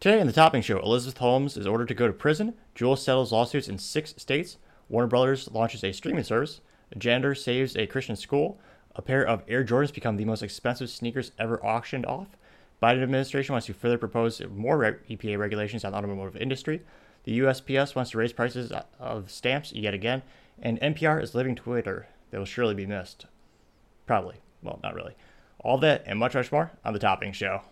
Today on the Topping Show, Elizabeth Holmes is ordered to go to prison. Juul settles lawsuits in six states. Warner Brothers launches a streaming service. A janitor saves a Christian school. A pair of Air Jordans become the most expensive sneakers ever auctioned off. Biden administration wants to further propose more EPA regulations on the automotive industry. The USPS wants to raise prices of stamps yet again. And NPR is leaving Twitter. They will surely be missed. Probably. Well, not really. All that and much, much more on The Topping Show.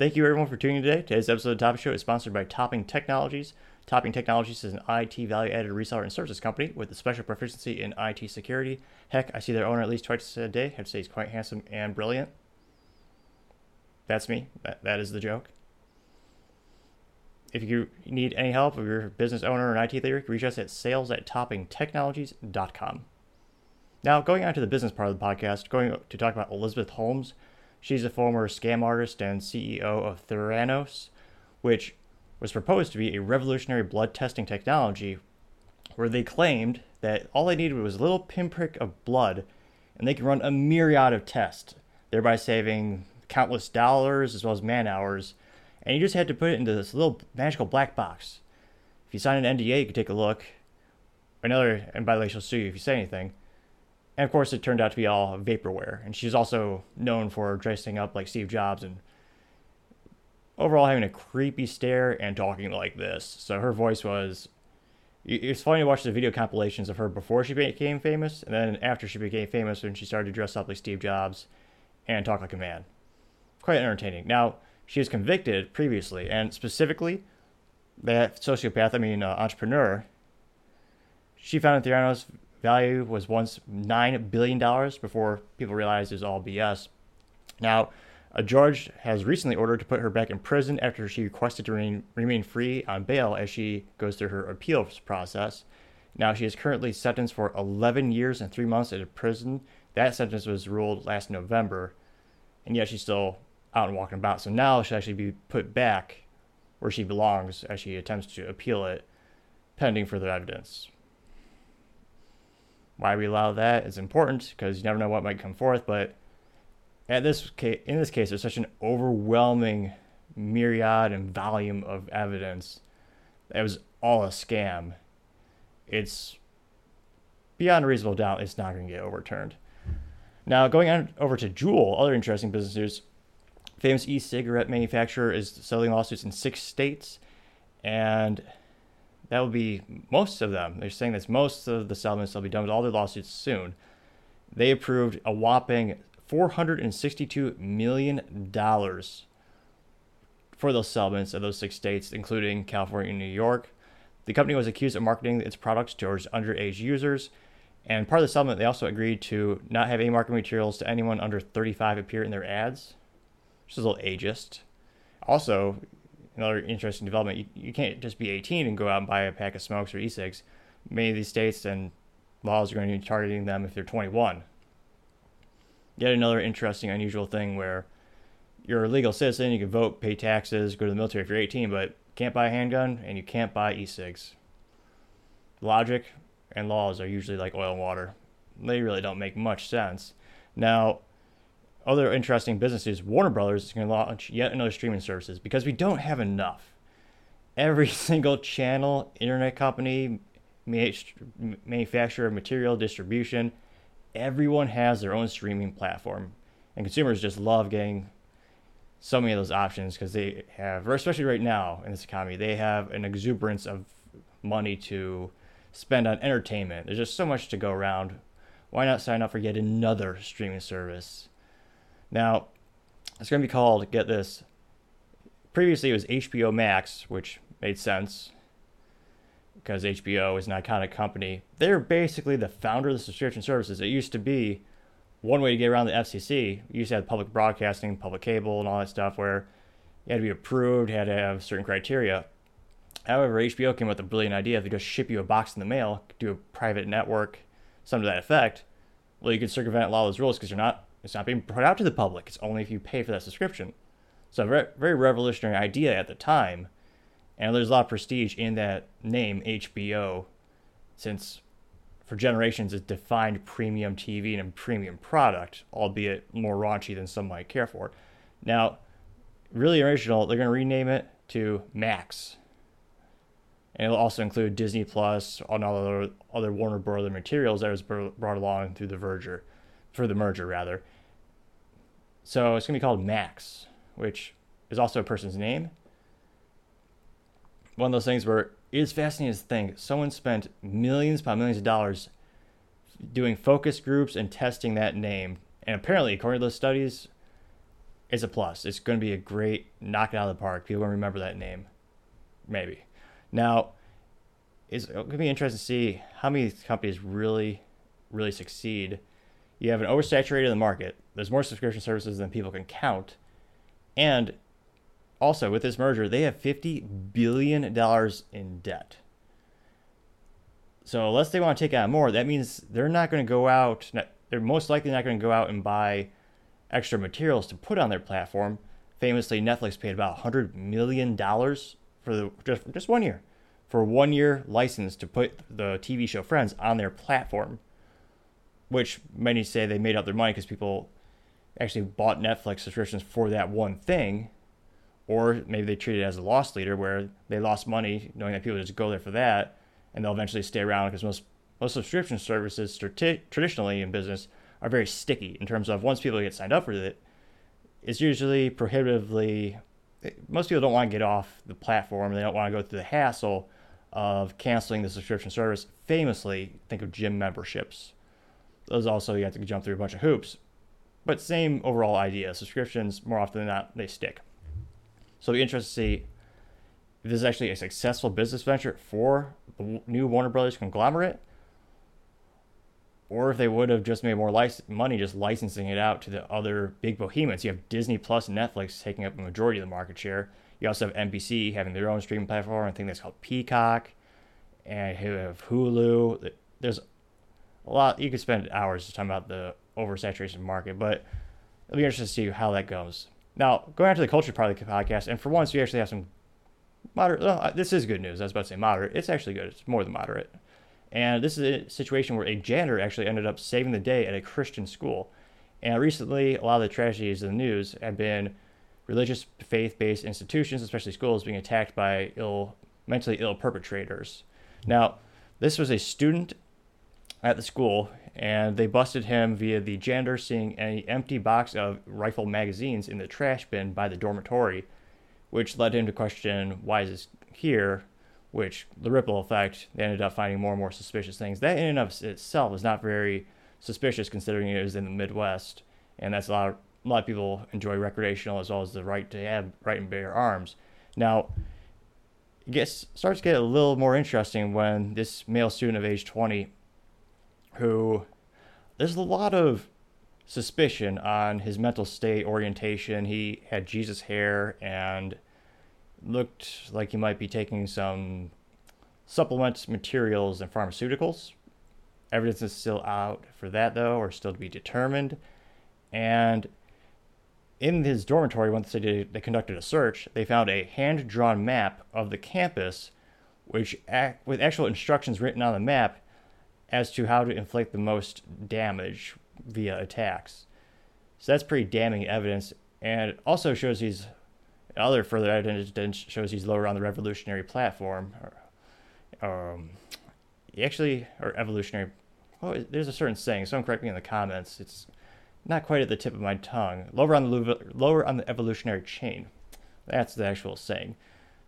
Thank you everyone for tuning in today. Today's episode of the Topping Show is sponsored by Topping Technologies. Topping Technologies is an IT value added reseller and services company with a special proficiency in IT security. Heck, I see their owner at least twice a day. I'd say he's quite handsome and brilliant. That's me. That, that is the joke. If you need any help, if you're a business owner or an IT leader, reach us at sales at toppingtechnologies.com. Now, going on to the business part of the podcast, going to talk about Elizabeth Holmes. She's a former scam artist and CEO of Theranos, which was proposed to be a revolutionary blood testing technology where they claimed that all they needed was a little pinprick of blood and they could run a myriad of tests, thereby saving countless dollars as well as man hours. And you just had to put it into this little magical black box. If you sign an NDA, you could take a look. Another, and by the way, she'll sue you if you say anything. And of course, it turned out to be all vaporware. And she's also known for dressing up like Steve Jobs and overall having a creepy stare and talking like this. So her voice was. It's funny to watch the video compilations of her before she became famous, and then after she became famous, when she started to dress up like Steve Jobs and talk like a man. Quite entertaining. Now, she was convicted previously, and specifically, that sociopath, I mean, uh, entrepreneur, she found Theranos value was once $9 billion before people realized it was all BS. Now, uh, a judge has recently ordered to put her back in prison after she requested to remain, remain free on bail as she goes through her appeals process. Now, she is currently sentenced for 11 years and three months in prison. That sentence was ruled last November, and yet she's still out and walking about. So now she'll actually be put back where she belongs as she attempts to appeal it, pending further evidence why we allow that is important because you never know what might come forth. But at this case, in this case, there's such an overwhelming myriad and volume of evidence that was all a scam. It's beyond a reasonable doubt it's not going to get overturned. Now, going on over to Juul, other interesting business news. Famous e-cigarette manufacturer is settling lawsuits in six states, and that will be most of them. They're saying that most of the settlements will be done with all their lawsuits soon. They approved a whopping $462 million for those settlements of those six states, including California and New York. The company was accused of marketing its products towards underage users. And part of the settlement, they also agreed to not have any marketing materials to anyone under 35 appear in their ads, which is a little ageist. Also, another interesting development. You, you can't just be 18 and go out and buy a pack of smokes or e-cigs. Many of these states and laws are going to be targeting them if they're 21. Yet another interesting, unusual thing where you're a legal citizen, you can vote, pay taxes, go to the military if you're 18, but can't buy a handgun and you can't buy e-cigs. Logic and laws are usually like oil and water. They really don't make much sense. Now, other interesting businesses, Warner Brothers is going to launch yet another streaming services because we don't have enough. Every single channel, internet company, manufacturer, material distribution, everyone has their own streaming platform, and consumers just love getting so many of those options because they have, especially right now in this economy, they have an exuberance of money to spend on entertainment. There's just so much to go around. Why not sign up for yet another streaming service? Now, it's going to be called, get this, previously it was HBO Max, which made sense because HBO is an iconic company. They're basically the founder of the subscription services. It used to be one way to get around the FCC. You used to have public broadcasting, public cable, and all that stuff where you had to be approved, had to have certain criteria. However, HBO came up with a brilliant idea. If they just ship you a box in the mail, do a private network, something to that effect, well, you could circumvent a lot of those rules because you're not it's not being put out to the public. It's only if you pay for that subscription. So, a very, very revolutionary idea at the time. And there's a lot of prestige in that name, HBO. since for generations it's defined premium TV and a premium product, albeit more raunchy than some might care for. Now, really original, they're going to rename it to Max. And it'll also include Disney and all other other Warner Brother materials that was brought along through the merger, for the merger rather. So it's going to be called Max, which is also a person's name. One of those things where it is fascinating to think someone spent millions upon millions of dollars doing focus groups and testing that name. And apparently, according to those studies, it's a plus. It's going to be a great knock it out of the park. People to remember that name. Maybe. Now, it's going to be interesting to see how many companies really, really succeed. You have an oversaturated market. There's more subscription services than people can count. And also, with this merger, they have $50 billion in debt. So, unless they want to take out more, that means they're not going to go out, they're most likely not going to go out and buy extra materials to put on their platform. Famously, Netflix paid about $100 million for the, just, just one year for one year license to put the TV show Friends on their platform, which many say they made up their money because people actually bought Netflix subscriptions for that one thing or maybe they treat it as a loss leader where they lost money knowing that people just go there for that and they'll eventually stay around because most most subscription services traditionally in business are very sticky in terms of once people get signed up for it it's usually prohibitively most people don't want to get off the platform they don't want to go through the hassle of canceling the subscription service famously think of gym memberships those also you have to jump through a bunch of hoops but same overall idea subscriptions more often than not they stick so be interesting to see if this is actually a successful business venture for the new Warner Brothers conglomerate, or if they would have just made more lic- money just licensing it out to the other big behemoths. You have Disney Plus and Netflix taking up a majority of the market share. You also have NBC having their own streaming platform. I think that's called Peacock, and you have Hulu. There's a lot. You could spend hours just talking about the oversaturation market, but it'll be interesting to see how that goes. Now, going to the culture part of the podcast, and for once, we actually have some moderate. Well, this is good news. I was about to say moderate. It's actually good. It's more than moderate. And this is a situation where a janitor actually ended up saving the day at a Christian school. And recently, a lot of the tragedies in the news have been religious, faith-based institutions, especially schools, being attacked by ill, mentally ill perpetrators. Now, this was a student at the school, and they busted him via the janitor seeing an empty box of rifle magazines in the trash bin by the dormitory, which led him to question why is this here, which the ripple effect, they ended up finding more and more suspicious things. That in and of itself is not very suspicious considering it was in the Midwest, and that's a lot of, a lot of people enjoy recreational as well as the right to have right and bear arms. Now, it gets starts to get a little more interesting when this male student of age 20 who there's a lot of suspicion on his mental state orientation. He had Jesus hair and looked like he might be taking some supplements, materials and pharmaceuticals. Evidence is still out for that, though, or still to be determined. And in his dormitory, once they, did, they conducted a search, they found a hand drawn map of the campus, which, act, with actual instructions written on the map, as to how to inflict the most damage via attacks. So that's pretty damning evidence, and also shows he's other further evidence shows he's lower on the revolutionary platform. Or, um, actually, or evolutionary. Oh, there's a certain saying. Someone correct me in the comments. It's not quite at the tip of my tongue. Lower on the lower on the evolutionary chain. That's the actual saying.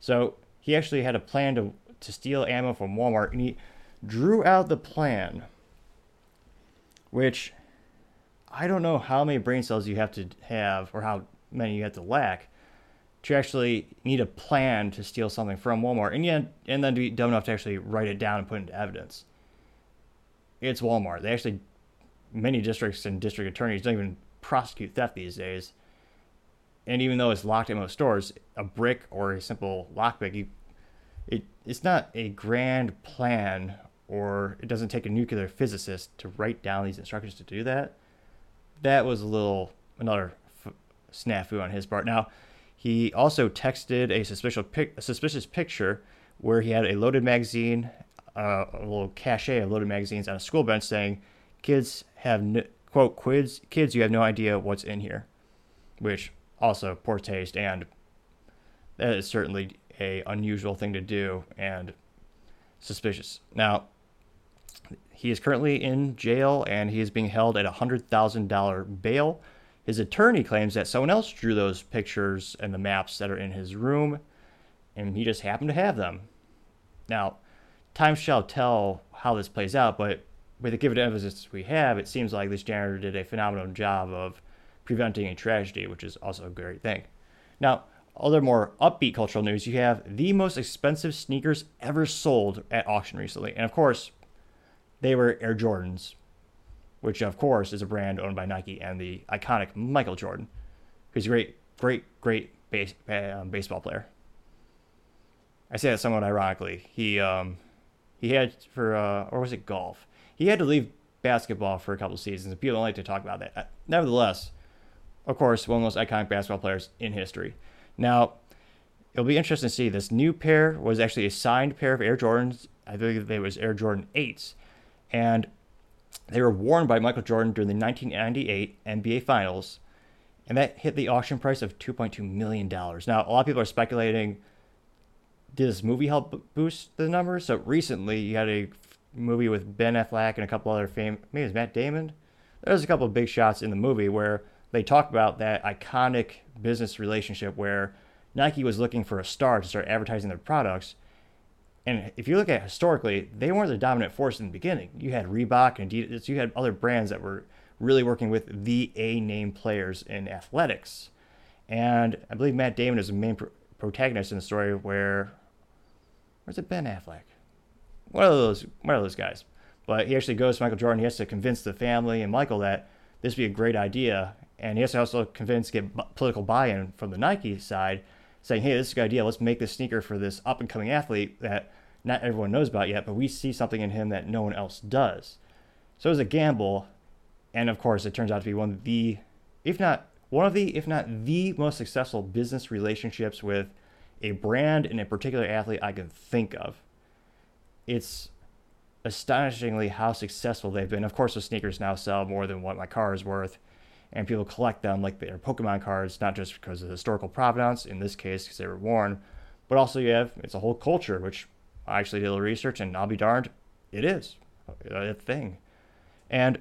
So he actually had a plan to to steal ammo from Walmart, and he drew out the plan, which I don't know how many brain cells you have to have or how many you have to lack to actually need a plan to steal something from Walmart and yet and then to be dumb enough to actually write it down and put it into evidence. It's Walmart. They actually many districts and district attorneys don't even prosecute theft these days. And even though it's locked in most stores, a brick or a simple lockpick, you, it it's not a grand plan or it doesn't take a nuclear physicist to write down these instructions to do that. That was a little another f- snafu on his part. Now, he also texted a suspicious pic- a suspicious picture where he had a loaded magazine uh, a little cachet of loaded magazines on a school bench saying, "Kids have quote quiz kids you have no idea what's in here," which also poor taste and that is certainly a unusual thing to do and suspicious. Now, he is currently in jail and he is being held at a $100,000 bail. His attorney claims that someone else drew those pictures and the maps that are in his room, and he just happened to have them. Now, time shall tell how this plays out, but with the given evidence we have, it seems like this janitor did a phenomenal job of preventing a tragedy, which is also a great thing. Now, other more upbeat cultural news, you have the most expensive sneakers ever sold at auction recently. And of course, they were Air Jordans, which of course is a brand owned by Nike and the iconic Michael Jordan, who's a great, great, great base, um, baseball player. I say that somewhat ironically. He um, he had for uh, or was it golf? He had to leave basketball for a couple seasons, people don't like to talk about that. Uh, nevertheless, of course, one of the most iconic basketball players in history. Now, it'll be interesting to see. This new pair was actually a signed pair of Air Jordans. I believe it was Air Jordan 8s. And they were worn by Michael Jordan during the 1998 NBA Finals. And that hit the auction price of $2.2 million. Now, a lot of people are speculating did this movie help boost the numbers? So recently, you had a movie with Ben Affleck and a couple other fame, maybe it's Matt Damon. There's a couple of big shots in the movie where they talk about that iconic business relationship where Nike was looking for a star to start advertising their products. And if you look at historically, they weren't the dominant force in the beginning. You had Reebok and Adidas, you had other brands that were really working with the A name players in athletics. And I believe Matt Damon is the main pro- protagonist in the story where, where's it Ben Affleck? One of those, one of those guys. But he actually goes to Michael Jordan. He has to convince the family and Michael that this would be a great idea and he has to also convince, get political buy-in from the Nike side, saying, "Hey, this is a good idea. Let's make this sneaker for this up-and-coming athlete that not everyone knows about yet, but we see something in him that no one else does." So it was a gamble, and of course, it turns out to be one of the, if not one of the, if not the most successful business relationships with a brand and a particular athlete I can think of. It's astonishingly how successful they've been. Of course, the sneakers now sell more than what my car is worth and people collect them like they're Pokemon cards, not just because of historical provenance, in this case, because they were worn, but also you have it's a whole culture, which I actually did a little research, and I'll be darned, it is a thing. And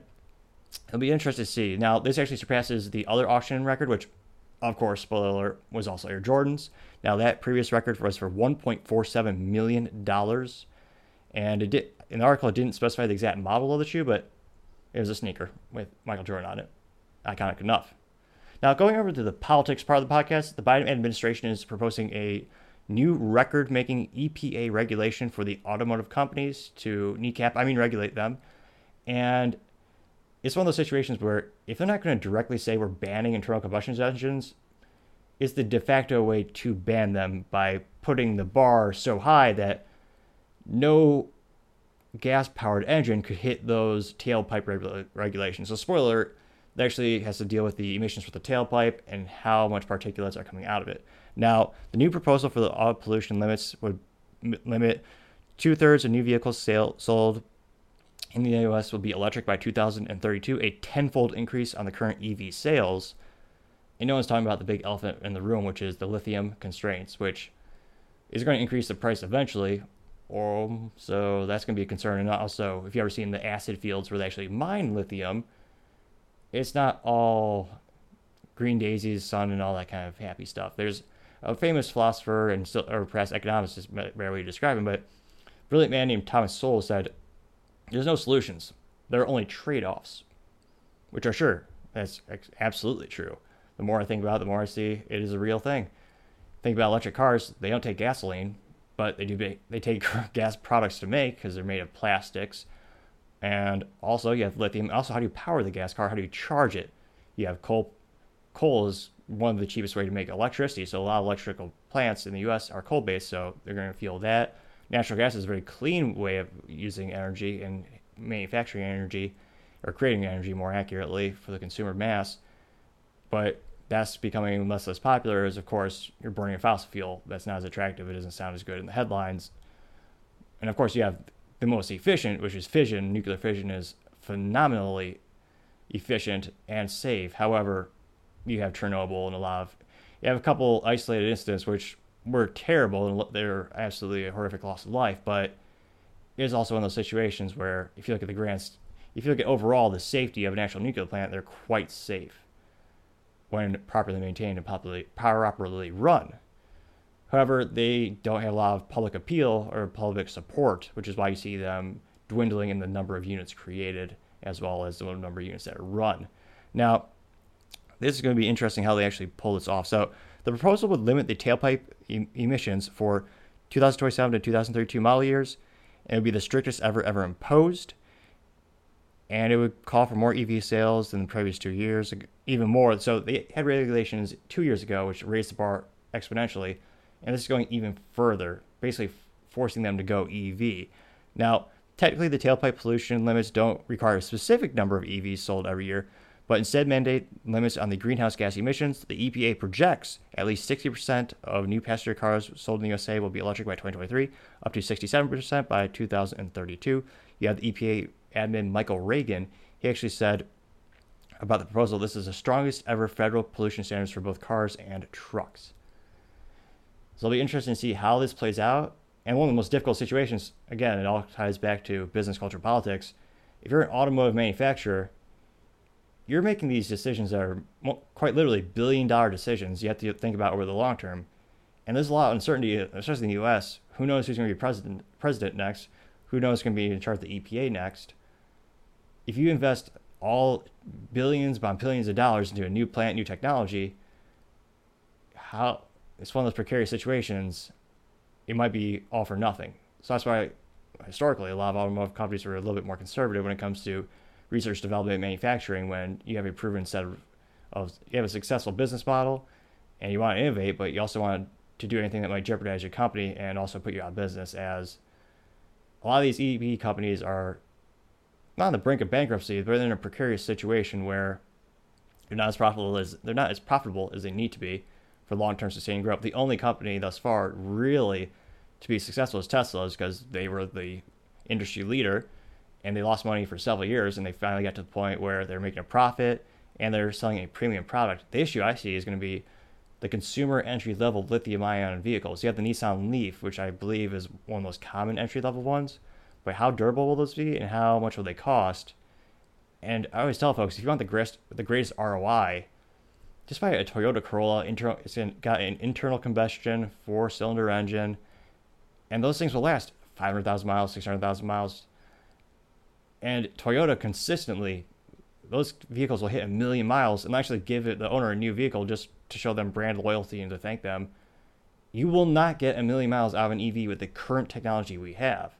it'll be interesting to see. Now, this actually surpasses the other auction record, which, of course, spoiler alert, was also Air Jordans. Now, that previous record was for $1.47 million. And it did, in the article, it didn't specify the exact model of the shoe, but it was a sneaker with Michael Jordan on it iconic enough. Now, going over to the politics part of the podcast, the Biden administration is proposing a new record making EPA regulation for the automotive companies to kneecap, I mean, regulate them. And it's one of those situations where if they're not going to directly say we're banning internal combustion engines, it's the de facto way to ban them by putting the bar so high that no gas powered engine could hit those tailpipe regula- regulations. So, spoiler that actually has to deal with the emissions for the tailpipe and how much particulates are coming out of it. Now, the new proposal for the auto pollution limits would m- limit two thirds of new vehicles sale- sold in the US will be electric by 2032, a tenfold increase on the current EV sales. And no one's talking about the big elephant in the room, which is the lithium constraints, which is going to increase the price eventually. Or so that's going to be a concern. And also, if you ever seen the acid fields where they actually mine lithium, it's not all green daisies, sun, and all that kind of happy stuff. There's a famous philosopher and still, or perhaps economist is a describe him, but brilliant man named Thomas Sowell said, "There's no solutions. There are only trade-offs," which are sure. That's absolutely true. The more I think about it, the more I see it is a real thing. Think about electric cars; they don't take gasoline, but they do. They take gas products to make because they're made of plastics and also you have lithium. Also, how do you power the gas car? How do you charge it? You have coal. Coal is one of the cheapest way to make electricity. So a lot of electrical plants in the U.S. are coal-based, so they're going to feel that. Natural gas is a very clean way of using energy and manufacturing energy, or creating energy more accurately for the consumer mass. But that's becoming less less popular. Is of course you're burning a fossil fuel that's not as attractive. It doesn't sound as good in the headlines. And of course you have the most efficient, which is fission. Nuclear fission is phenomenally efficient and safe. However, you have Chernobyl and a lot of you have a couple isolated incidents which were terrible and they're absolutely a horrific loss of life. But it is also one of those situations where if you look at the grand, if you look at overall the safety of a national nuclear plant, they're quite safe when properly maintained and properly, properly run. However, they don't have a lot of public appeal or public support, which is why you see them dwindling in the number of units created as well as the number of units that are run. Now, this is going to be interesting how they actually pull this off. So, the proposal would limit the tailpipe em- emissions for 2027 to 2032 model years, and it would be the strictest ever ever imposed. And it would call for more EV sales than the previous two years, even more. So they had regulations two years ago, which raised the bar exponentially and this is going even further, basically forcing them to go EV. Now, technically, the tailpipe pollution limits don't require a specific number of EVs sold every year, but instead mandate limits on the greenhouse gas emissions. The EPA projects at least 60% of new passenger cars sold in the USA will be electric by 2023, up to 67% by 2032. You have the EPA admin Michael Regan. He actually said about the proposal this is the strongest ever federal pollution standards for both cars and trucks. So it'll be interesting to see how this plays out. And one of the most difficult situations, again, it all ties back to business culture politics. If you're an automotive manufacturer, you're making these decisions that are quite literally billion dollar decisions you have to think about over the long term. And there's a lot of uncertainty, especially in the US. Who knows who's going to be president, president next? Who knows who's going to be in charge of the EPA next? If you invest all billions upon billions of dollars into a new plant, new technology, how it's one of those precarious situations. It might be all for nothing. So that's why historically a lot of automotive companies are a little bit more conservative when it comes to research, development, manufacturing. When you have a proven set of, of you have a successful business model, and you want to innovate, but you also want to do anything that might jeopardize your company and also put you out of business. As a lot of these EV companies are not on the brink of bankruptcy, but they're in a precarious situation where they're not as profitable as they're not as profitable as they need to be for long-term sustained growth. The only company thus far really to be successful is Tesla, is because they were the industry leader, and they lost money for several years, and they finally got to the point where they're making a profit and they're selling a premium product. The issue I see is going to be the consumer entry level lithium ion vehicles. You have the Nissan Leaf, which I believe is one of the most common entry level ones. But how durable will those be and how much will they cost? And I always tell folks if you want the greatest, the greatest ROI, just a Toyota Corolla. Internal, it's got an internal combustion four cylinder engine, and those things will last 500,000 miles, 600,000 miles. And Toyota consistently, those vehicles will hit a million miles and actually give it, the owner a new vehicle just to show them brand loyalty and to thank them. You will not get a million miles out of an EV with the current technology we have.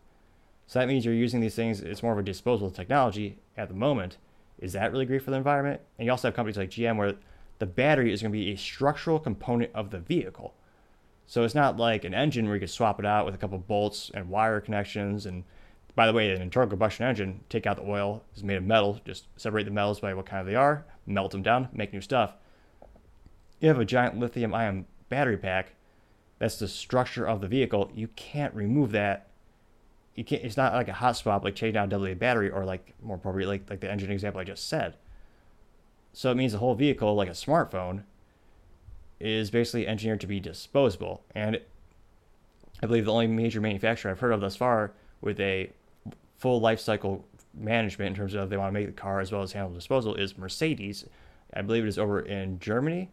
So that means you're using these things, it's more of a disposable technology at the moment. Is that really great for the environment? And you also have companies like GM where the battery is going to be a structural component of the vehicle. So it's not like an engine where you could swap it out with a couple bolts and wire connections. And by the way, an internal combustion engine, take out the oil, is made of metal, just separate the metals by what kind they are, melt them down, make new stuff. You have a giant lithium ion battery pack. That's the structure of the vehicle. You can't remove that. You can't. It's not like a hot swap, like changing out a battery, or like more appropriate, like like the engine example I just said. So it means the whole vehicle, like a smartphone, is basically engineered to be disposable. And I believe the only major manufacturer I've heard of thus far with a full life cycle management in terms of they want to make the car as well as handle disposal is Mercedes. I believe it is over in Germany.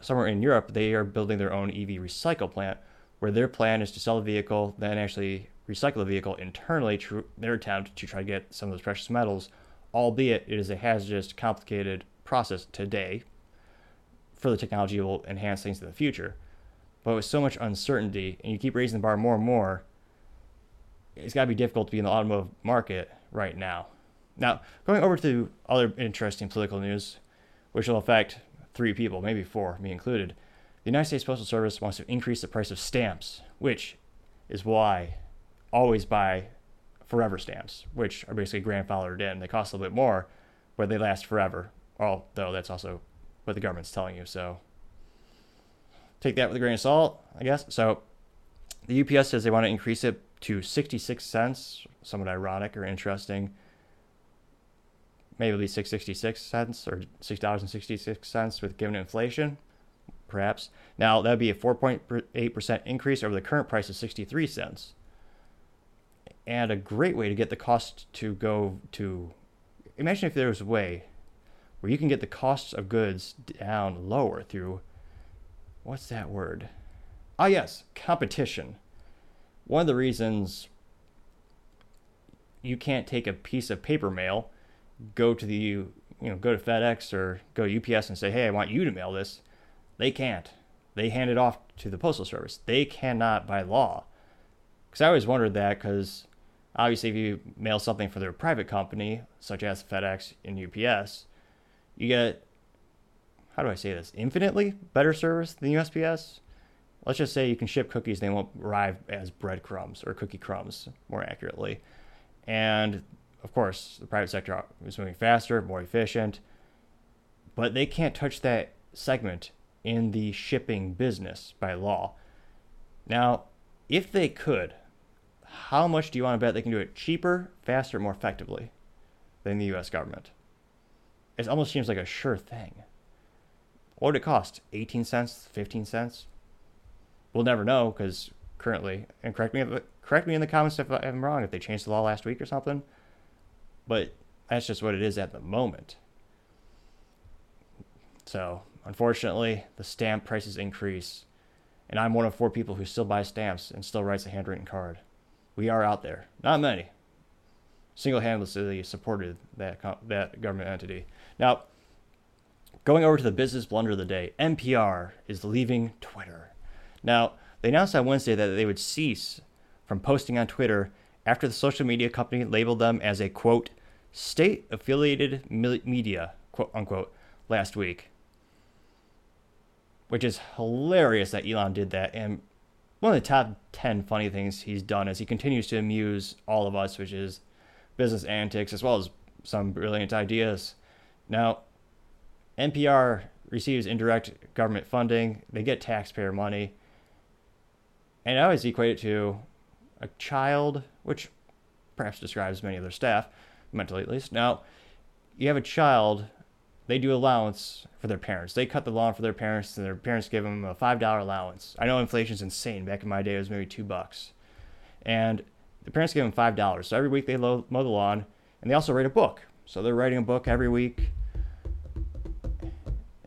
Somewhere in Europe, they are building their own EV recycle plant where their plan is to sell the vehicle, then actually recycle the vehicle internally to their attempt to try to get some of those precious metals, albeit it is a hazardous, complicated process today. Further technology will enhance things in the future. But with so much uncertainty, and you keep raising the bar more and more, it's got to be difficult to be in the automotive market right now. Now, going over to other interesting political news, which will affect three people, maybe four, me included. The United States Postal Service wants to increase the price of stamps, which is why always buy forever stamps, which are basically grandfathered in. They cost a little bit more, but they last forever. Although that's also what the government's telling you. So take that with a grain of salt, I guess. So the UPS says they want to increase it to 66 cents, somewhat ironic or interesting. Maybe it'll be 666 cents or $6.66 with given inflation, perhaps. Now, that would be a 4.8% increase over the current price of 63 cents. And a great way to get the cost to go to imagine if there was a way where you can get the costs of goods down lower through what's that word? Ah, yes, competition. One of the reasons you can't take a piece of paper mail, go to the you know go to FedEx or go UPS and say, "Hey, I want you to mail this." They can't. They hand it off to the postal service. They cannot by law. Because I always wondered that because obviously if you mail something for their private company, such as FedEx and UPS, you get how do I say this? Infinitely better service than USPS. Let's just say you can ship cookies, they won't arrive as breadcrumbs or cookie crumbs, more accurately. And of course, the private sector is moving faster, more efficient, but they can't touch that segment in the shipping business by law. Now, if they could, how much do you want to bet they can do it cheaper, faster, more effectively than the US government? It almost seems like a sure thing. What would it cost? 18 cents? 15 cents? We'll never know because currently, and correct me, correct me in the comments if I'm wrong, if they changed the law last week or something. But that's just what it is at the moment. So, unfortunately, the stamp prices increase. And I'm one of four people who still buys stamps and still writes a handwritten card. We are out there. Not many. Single handedly supported that, that government entity. Now, going over to the business blunder of the day, NPR is leaving Twitter. Now, they announced on Wednesday that they would cease from posting on Twitter after the social media company labeled them as a quote state affiliated media quote unquote last week which is hilarious that Elon did that and one of the top 10 funny things he's done is he continues to amuse all of us which is business antics as well as some brilliant ideas now, NPR receives indirect government funding, they get taxpayer money. And I always equate it to a child, which perhaps describes many of their staff, mentally at least. Now, you have a child, they do allowance for their parents. They cut the lawn for their parents, and their parents give them a $5 allowance. I know inflation's insane. Back in my day, it was maybe two bucks. And the parents give them $5. So every week they mow the lawn, and they also write a book. So they're writing a book every week,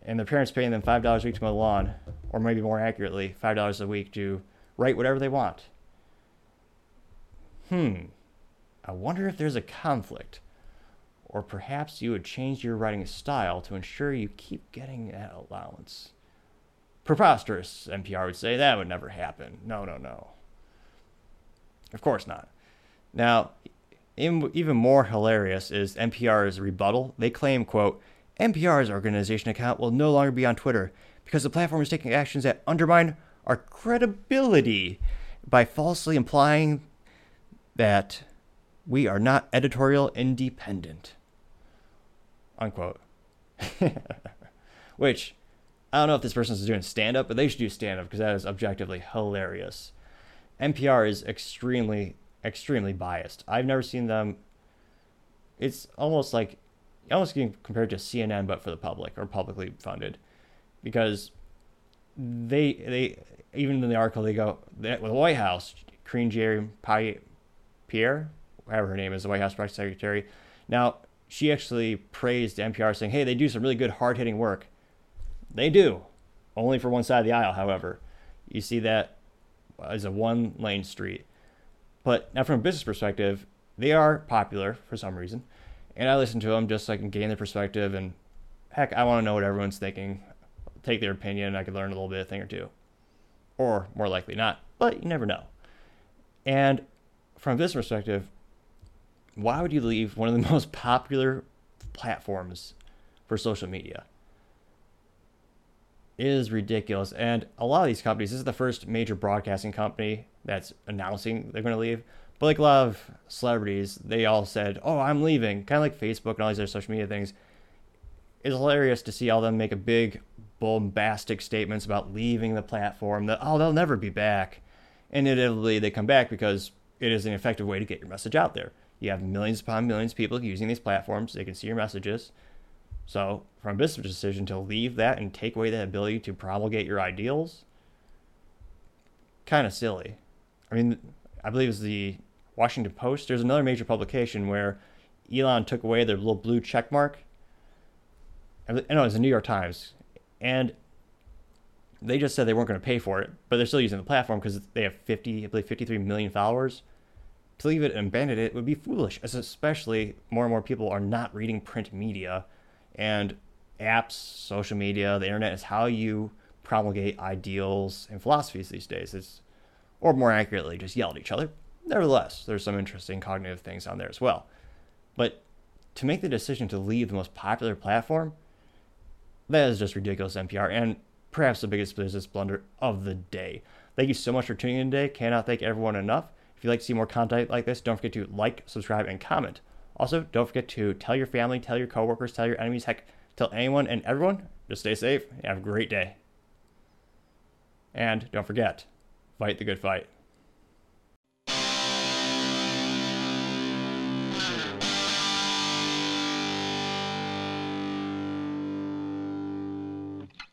and their parents paying them five dollars a week to mow the lawn, or maybe more accurately, five dollars a week to write whatever they want. Hmm. I wonder if there's a conflict. Or perhaps you would change your writing style to ensure you keep getting that allowance. Preposterous, NPR would say. That would never happen. No, no, no. Of course not. Now, even more hilarious is NPR's rebuttal. They claim, quote, NPR's organization account will no longer be on Twitter because the platform is taking actions that undermine our credibility by falsely implying that we are not editorial independent. Unquote. Which, I don't know if this person is doing stand up, but they should do stand up because that is objectively hilarious. NPR is extremely extremely biased. I've never seen them. It's almost like almost getting compared to CNN, but for the public or publicly funded, because they they even in the article they go that with the White House, Karine Jean Pierre, whatever her name is, the White House press secretary. Now she actually praised NPR, saying, "Hey, they do some really good, hard hitting work." They do, only for one side of the aisle. However, you see that as a one lane street. But now, from a business perspective, they are popular for some reason, and I listen to them just so I can gain their perspective. And heck, I want to know what everyone's thinking. Take their opinion. I could learn a little bit, a thing or two, or more likely not. But you never know. And from this perspective, why would you leave one of the most popular platforms for social media? Is ridiculous. And a lot of these companies, this is the first major broadcasting company that's announcing they're going to leave. But like a lot of celebrities, they all said, "Oh, I'm leaving." Kind of like Facebook and all these other social media things. It's hilarious to see all them make a big bombastic statements about leaving the platform. That oh, they'll never be back. And inevitably, they come back because it is an effective way to get your message out there. You have millions upon millions of people using these platforms. They can see your messages. So, from a business decision to leave that and take away that ability to promulgate your ideals, kind of silly. I mean, I believe it's the Washington Post. There's another major publication where Elon took away their little blue check mark. I know it's the New York Times, and they just said they weren't going to pay for it, but they're still using the platform because they have 50, I believe, 53 million followers. To leave it and abandon it would be foolish, especially more and more people are not reading print media, and apps, social media, the internet is how you promulgate ideals and philosophies these days. It's, or more accurately, just yell at each other. Nevertheless, there's some interesting cognitive things on there as well. But to make the decision to leave the most popular platform, that is just ridiculous NPR and perhaps the biggest business blunder of the day. Thank you so much for tuning in today. Cannot thank everyone enough. If you'd like to see more content like this, don't forget to like, subscribe, and comment. Also, don't forget to tell your family, tell your coworkers, tell your enemies, heck, tell anyone and everyone. Just stay safe. Have a great day. And don't forget, fight the good fight.